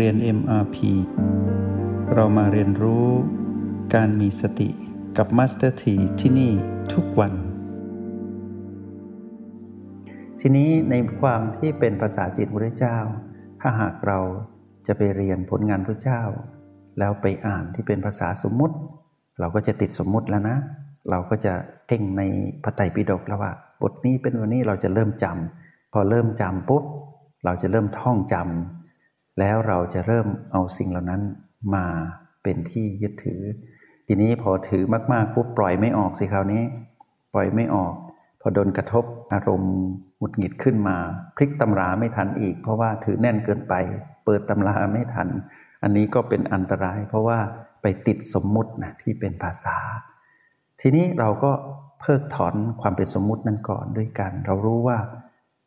เรียน MRP เรามาเรียนรู้การมีสติกับ Master T ที่ที่นี่ทุกวัน ทีนี้ในความที่เป็นภาษาจิตพระเจ้า ถ้าหากเราจะไปเรียนผลงานพระเจ้า แล้วไปอ่านที่เป็นภาษาสมมุติ เราก็จะติดสมมุติแล้วนะ เราก็จะเพ่งในพระไตรปิฎกแล้วว่า บทนี้เป็นวันนี้เราจะเริ่มจำพอเริ่มจำปุ๊บเราจะเริ่มท่องจำ แล้วเราจะเริ่มเอาสิ่งเหล่านั้นมาเป็นที่ยึดถือ ทีนี้พอถือมากๆปุ๊บปล่อยไม่ออกสิคราวนี้ ปล่อยไม่ออก พอโดนกระทบอารมณ์หงุดหงิดขึ้นมา พลิกตำราไม่ทันอีก เพราะว่าถือแน่นเกินไป เปิดตำราไม่ทัน อันนี้ก็เป็นอันตราย เพราะว่าไปติดสมมุตินะที่เป็นภาษา ทีนี้เราก็เพิกถอนความเป็นสมมุตินั้นก่อนด้วยกัน เรารู้ว่า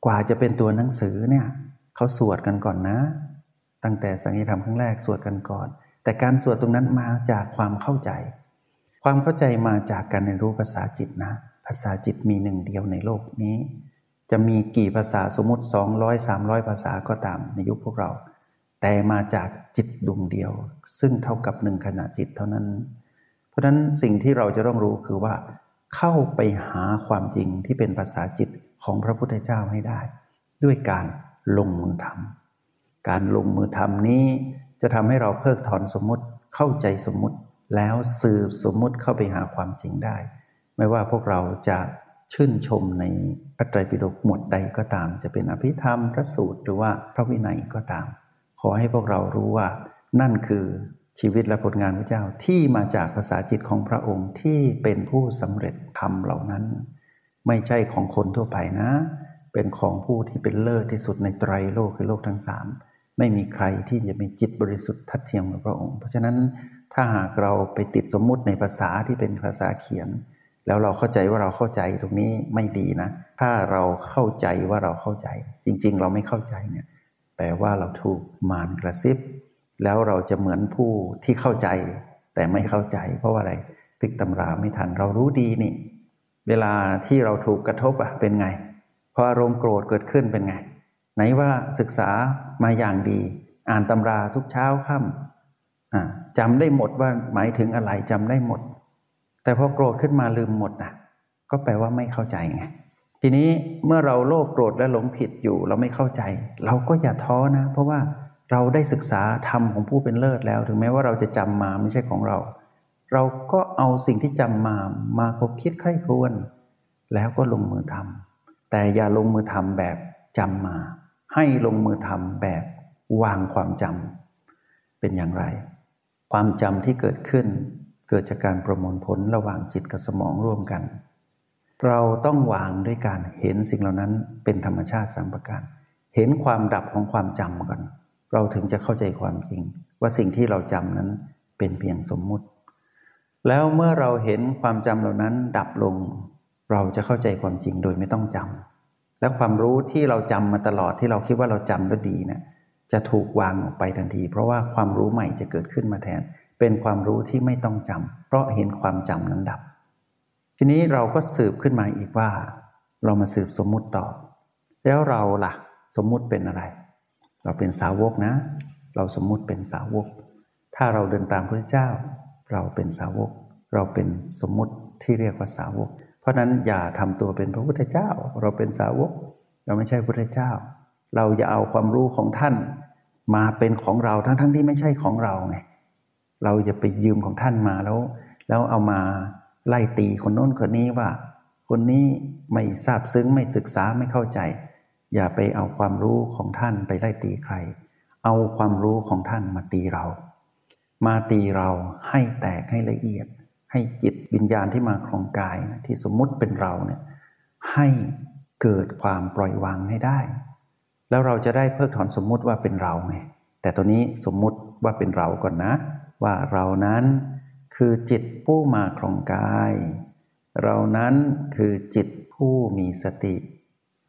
กว่าจะเป็นตัวหนังสือเนี่ยเขาสวดกันก่อนนะ ตั้งแต่สังฆธรรมครั้งแรกสวดกันก่อน แต่การสวดตรงนั้นมาจากความเข้าใจ ความเข้าใจมาจากการเรียนรู้ภาษาจิตนะ ภาษาจิตมีหนึ่งเดียวในโลกนี้ จะมีกี่ภาษาสมมติ 200 300 ภาษาก็ตามในยุคพวกเรา แต่มาจากจิตดวงเดียว ซึ่งเท่ากับหนึ่งขณะจิตเท่านั้น เพราะนั้นสิ่งที่เราจะต้องรู้คือว่า เข้าไปหาความจริงที่เป็นภาษาจิตของพระพุทธเจ้าให้ได้ ด้วยการลงมือทำ การลงมือทำนี้ จะทำให้เราเพิกถอนสมมติเข้าใจสมมติ แล้วสืบสมมติเข้าไปหาความจริงได้ ไม่ว่าพวกเราจะชื่นชมในพระไตรปิฎกหมวดใดก็ตาม จะเป็นอภิธรรมพระสูตรหรือว่าพระวินัยก็ตาม ขอให้พวกเรารู้ว่า นั่นคือชีวิตและผลงานพระเจ้าที่มาจากภาษาจิตของพระองค์ที่เป็นผู้สำเร็จธรรมเหล่านั้น ไม่ใช่ของคนทั่วไปนะ เป็นของผู้ที่เป็นเลิศที่สุดในไตรโลกคือโลกทั้งสาม ไม่มีใครที่จะมีจิตบริสุทธิ์ทัดเทียมกับพระองค์ เพราะฉะนั้นถ้าหากเราไปติดสมมุติในภาษาที่เป็นภาษาเขียน แล้วเราเข้าใจว่าเราเข้าใจตรงนี้ไม่ดีนะ ถ้าเราเข้าใจว่าเราเข้าใจ จริง ๆ เราไม่เข้าใจเนี่ยแปลว่าเราถูกมารกระซิบ แล้วเราจะเหมือนผู้ที่เข้าใจ แต่ไม่เข้าใจ เพราะว่าอะไรพลิกตำราไม่ทันเรารู้ดีนี่ เวลาที่เราถูกกระทบอะเป็นไงพออารมณ์โกรธเกิดขึ้นเป็นไง ไหนว่าศึกษามาอย่างดี อ่านตำราทุกเช้าค่ำจำได้หมดว่าหมายถึงอะไรจำได้หมด แต่พอโกรธขึ้นมาลืมหมดนะก็แปลว่าไม่เข้าใจไงทีนี้เมื่อเราโลภโกรธและหลงผิดอยู่เราไม่เข้าใจ เราก็อย่าท้อนะ เพราะว่าเราได้ศึกษาธรรมของผู้เป็นเลิศแล้ว ถึงแม้ว่าเราจะจำมาไม่ใช่ของเรา เราก็เอาสิ่งที่จำมามาคบคิดใคร่ครวญแล้วก็ลงมือทำแต่อย่าลงมือทำแบบจำมา ให้ลงมือทำแบบวางความจำเป็นอย่างไร ความจำที่เกิดขึ้น เกิดจากการประมวลผลระหว่างจิตกับสมองร่วมกัน เราต้องวางด้วยการเห็นสิ่งเหล่านั้นเป็นธรรมชาติสามประการ เห็นความดับของความจำก่อน เราถึงจะเข้าใจความจริง ว่าสิ่งที่เราจำนั้นเป็นเพียงสมมุติ แล้วเมื่อเราเห็นความจำเหล่านั้นดับลง เราจะเข้าใจความจริงโดยไม่ต้องจำ และความรู้ที่เราจำมาตลอดที่เราคิดว่าเราจำแล้วดีเนะี่ยจะถูกวางออกไปทันที เพราะว่าความรู้ใหม่จะเกิดขึ้นมาแทน เป็นความรู้ที่ไม่ต้องจำเพราะเห็นความจำนั้นดับ ทีนี้เราก็สืบขึ้นมาอีกว่า เรามาสืบสมมุติต่อ แล้วเราล่ะ สมมุติเป็นอะไร เราเป็นสาวกนะ เราสมมุติเป็นสาวก ถ้าเราเดินตามพระเจ้า เราเป็นสาวก เราเป็นสมมุติที่เรียกว่าสาวก ราะนั้นอย่าทำตัวเป็นพระพุทธเจ้า เราเป็นสาวก เราไม่ใช่พระพุทธเจ้า เราอย่าเอาความรู้ของท่าน มาเป็นของเราทั้งๆทที่ไม่ใช่ของเราไงเราอย่าไปยืมของท่านมาแล้ว แล้วเอามาไล่ตีคนโน้นคนนี้ว่า คนนี้ไม่ทราบซึ้งไม่ศึกษาไม่เข้าใจ อย่าไปเอาความรู้ของท่านไปไล่ตีใคร เอาความรู้ของท่านมาตีเรา มาตีเราให้แตกให้ละเอียด ให้จิตวิญญาณที่มาครองกายที่สมมุติเป็นเราเนี่ยให้เกิดความปล่อยวางให้ได้ แล้วเราจะได้เพิกถอนสมมุติว่าเป็นเราไงแต่ตัวนี้สมมุติว่าเป็นเราก่อนนะ ว่าเรานั้นคือจิตผู้มาครองกาย เรานั้นคือจิตผู้มีสติ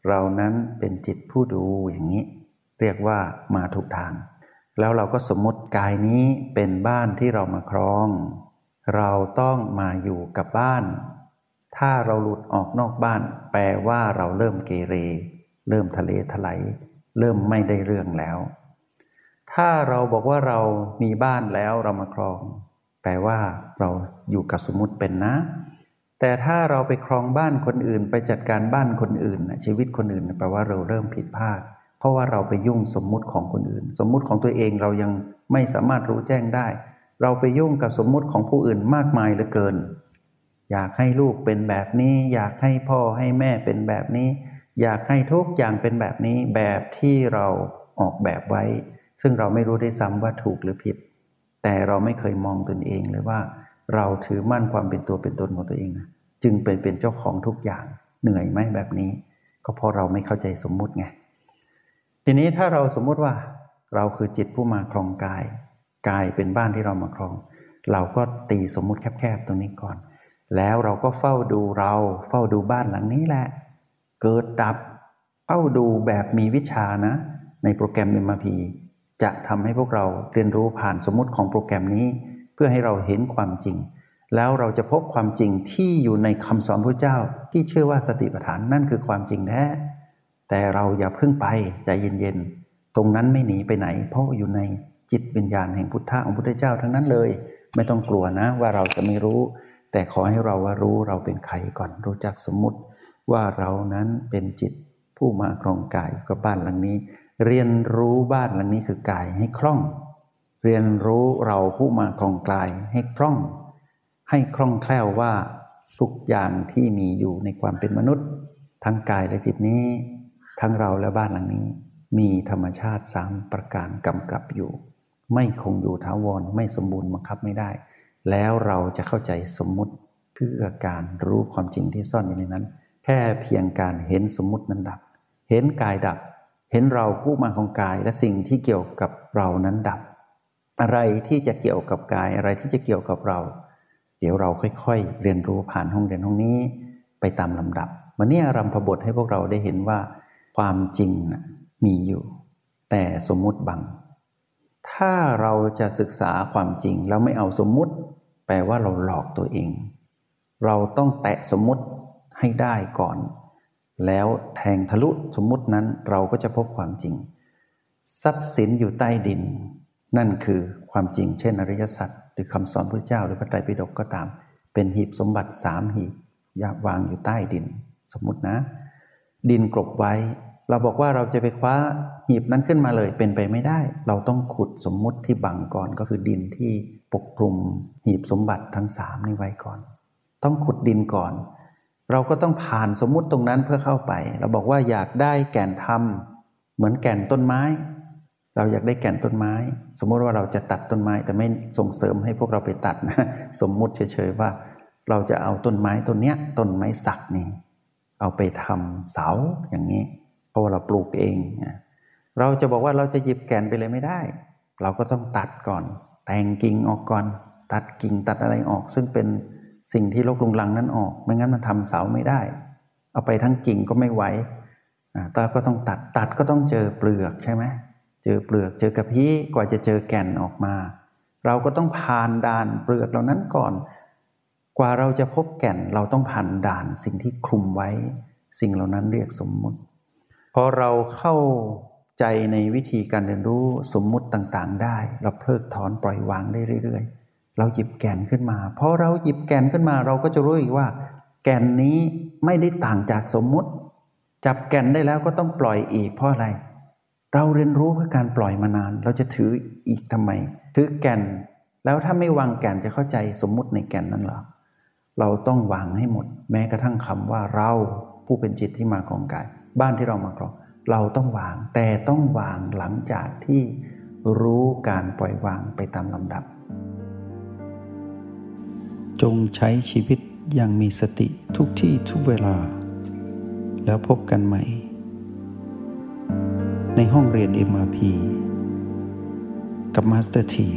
เรานั้นเป็นจิตผู้ดูอย่างนี้ เรียกว่ามาถูกทาง แล้วเราก็สมมติกายนี้เป็นบ้านที่เรามาครอง เราต้องมาอยู่กับบ้าน ถ้าเราหลุดออกนอกบ้าน แปลว่าเราเริ่มเกเร เริ่มทะเลถลายเริ่มไม่ได้เรื่องแล้ว ถ้าเราบอกว่าเรามีบ้านแล้วเรามาครอง แปลว่าเราอยู่กับสมมติเป็นนะ แต่ถ้าเราไปครองบ้านคนอื่น ไปจัดการบ้านคนอื่น ชีวิตคนอื่น แปลว่าเราเริ่มผิดพลาด เพราะว่าเราไปยุ่งสมมุติของคนอื่น สมมุติของตัวเองเรายังไม่สามารถรู้แจ้งได้ เราไปยุ่งกับสมมุติของผู้อื่นมากมายเหลือเกิน อยากให้ลูกเป็นแบบนี้ อยากให้พ่อให้แม่เป็นแบบนี้ อยากให้ทุกอย่างเป็นแบบนี้แบบที่เราออกแบบไว้ ซึ่งเราไม่รู้ได้ซ้ำว่าถูกหรือผิด แต่เราไม่เคยมองตนเองเลยว่า เราถือมั่นความเป็นตัวเป็นตนของตัวเองนะจึงเป็นเป็นเจ้าของทุกอย่างเหนื่อยไหมแบบนี้ ก็เพราะเราไม่เข้าใจสมมุติไงทีนี้ถ้าเราสมมุติว่าเราคือจิตผู้มาครองกาย กายเป็นบ้านที่เรามาครอง เราก็ตีสมมุติแคบๆตรงนี้ก่อน แล้วเราก็เฝ้าดูเราเฝ้าดูบ้านหลังนี้แหละ เกิดดับเฝ้าดูแบบมีวิชานะ ในโปรแกรม MRP จะทำให้พวกเราเรียนรู้ผ่านสมมติของโปรแกรมนี้ เพื่อให้เราเห็นความจริง แล้วเราจะพบความจริงที่อยู่ในคำสอนพระเจ้า ที่เชื่อว่าสติปัฏฐานนั่นคือความจริงแท้แต่เราอย่าเพิ่งไปใจเย็นๆ ตรงนั้นไม่หนีไปไหน เพราะอยู่ใน จิตวิญญาณแห่งพุทธะของพุทธเจ้าทั้งนั้นเลย ไม่ต้องกลัวนะว่าเราจะไม่รู้ แต่ขอให้เราว่ารู้เราเป็นใครก่อนรู้จักสมมติ ว่าเรานั้นเป็นจิตผู้มาครองกายกับบ้านหลังนี้ เรียนรู้บ้านหลังนี้คือกายให้คล่อง เรียนรู้เราผู้มาครองกายให้คล่อง ให้คล่องแคล่วว่าทุกอย่างที่มีอยู่ในความเป็นมนุษย์ ทั้งกายและจิตนี้ ทั้งเราและบ้านหลังนี้ มีธรรมชาติสามประการกำกับอยู่ ไม่คงอยู่ถาวรไม่สมบูรณ์บังคับไม่ได้ แล้วเราจะเข้าใจสมมุติเพื่อการรู้ความจริงที่ซ่อนอยู่ในนั้น แค่เพียงการเห็นสมมุตินั้นดับ เห็นกายดับ เห็นเรากู้มาของกายและสิ่งที่เกี่ยวกับเรานั้นดับ อะไรที่จะเกี่ยวกับกายอะไรที่จะเกี่ยวกับเรา เดี๋ยวเราค่อยๆ เรียนรู้ผ่านห้องเรียนห้องนี้ ไปตามลำดับวันนี้รำพบทให้พวกเราได้เห็นว่า ความจริงนะมีอยู่ แต่สมมุติบัง ถ้าเราจะศึกษาความจริงแล้วไม่เอาสมมุติ แปลว่าเราหลอกตัวเอง เราต้องแตะสมมุติให้ได้ก่อน แล้วแทงทะลุสมมุตินั้นเราก็จะพบความจริง ทรัพย์สินอยู่ใต้ดิน นั่นคือความจริง เช่นอริยสัจหรือคำสอนพระเจ้า หรือพระไตรปิฎกก็ตาม เป็นหีบสมบัติสามหีบวางอยู่ใต้ดิน สมมุตินะ ดินกลบไว้ เราบอกว่าเราจะไปคว้าหีบนั้นขึ้นมาเลยเป็นไปไม่ได้ เราต้องขุดสมมุติที่บังก่อนก็คือดินที่ปกคลุมหีบสมบัติทั้งสามนี้ไว้ก่อน ต้องขุดดินก่อน เราก็ต้องผ่านสมมุติตรงนั้นเพื่อเข้าไป เราบอกว่าอยากได้แก่นธรรมเหมือนแก่นต้นไม้ เราอยากได้แก่นต้นไม้ สมมติว่าเราจะตัดต้นไม้แต่ไม่ส่งเสริมให้พวกเราไปตัดนะสมมุติเฉยๆว่า เราจะเอาต้นไม้ต้นเนี้ยต้นไม้สักนี่เอาไปทำเสาอย่างนี้ ราะว่าเราปลูกเองเราจะบอกว่าเราจะหยิบแก่นไปเลยไม่ได้ เราก็ต้องตัดก่อน แต่งกิ่งออกก่อน ตัดกิ่งตัดอะไรออก ซึ่งเป็นสิ่งที่ลกลุงลังนั้นออก ไม่งั้นมันทำเสาไม่ได้ เอาไปทั้งกิ่งก็ไม่ไหวตาก็ต้องตัดตัดก็ต้องเจอเปลือกใช่ไหมเจอเปลือกเจอกระพี้กว่าจะเจอแก่นออกมา เราก็ต้องผ่านด่านเปลือกเหล่านั้นก่อน กว่าเราจะพบแก่นเราต้องผ่านด่านสิ่งที่คลุมไว้ สิ่งเหล่านั้นเรียกสมมุติ อเราเข้าใจในวิธีการเรียนรู้สมมุติต่างๆ ได้ เราเพิกถอนปล่อยวางได้เรื่อย ๆ เราหยิบแก่นขึ้นมาพอเราหยิบแก่นขึ้นมา เราก็จะรู้อีกว่า แก่นนี้ไม่ได้ต่างจากสมมุติ จับแก่นได้แล้วก็ต้องปล่อยอีกเพราะอะไร เราเรียนรู้เพื่อการปล่อยมานาน เราจะถืออีกทำไม ถือแก่น แล้วถ้าไม่วางแก่นจะเข้าใจสมมุติในแก่นนั้นหรอเราต้องวางให้หมด แม้กระทั่งคำว่าเราผู้เป็นจิตที่มาของกาย บ้านที่เรามาครองเราต้องวาง แต่ต้องวางหลังจากที่รู้การปล่อยวางไปตามลำดับ จงใช้ชีวิตอย่างมีสติทุกที่ทุกเวลา แล้วพบกันใหม่ ในห้องเรียน MRP กับมาสเตอร์ที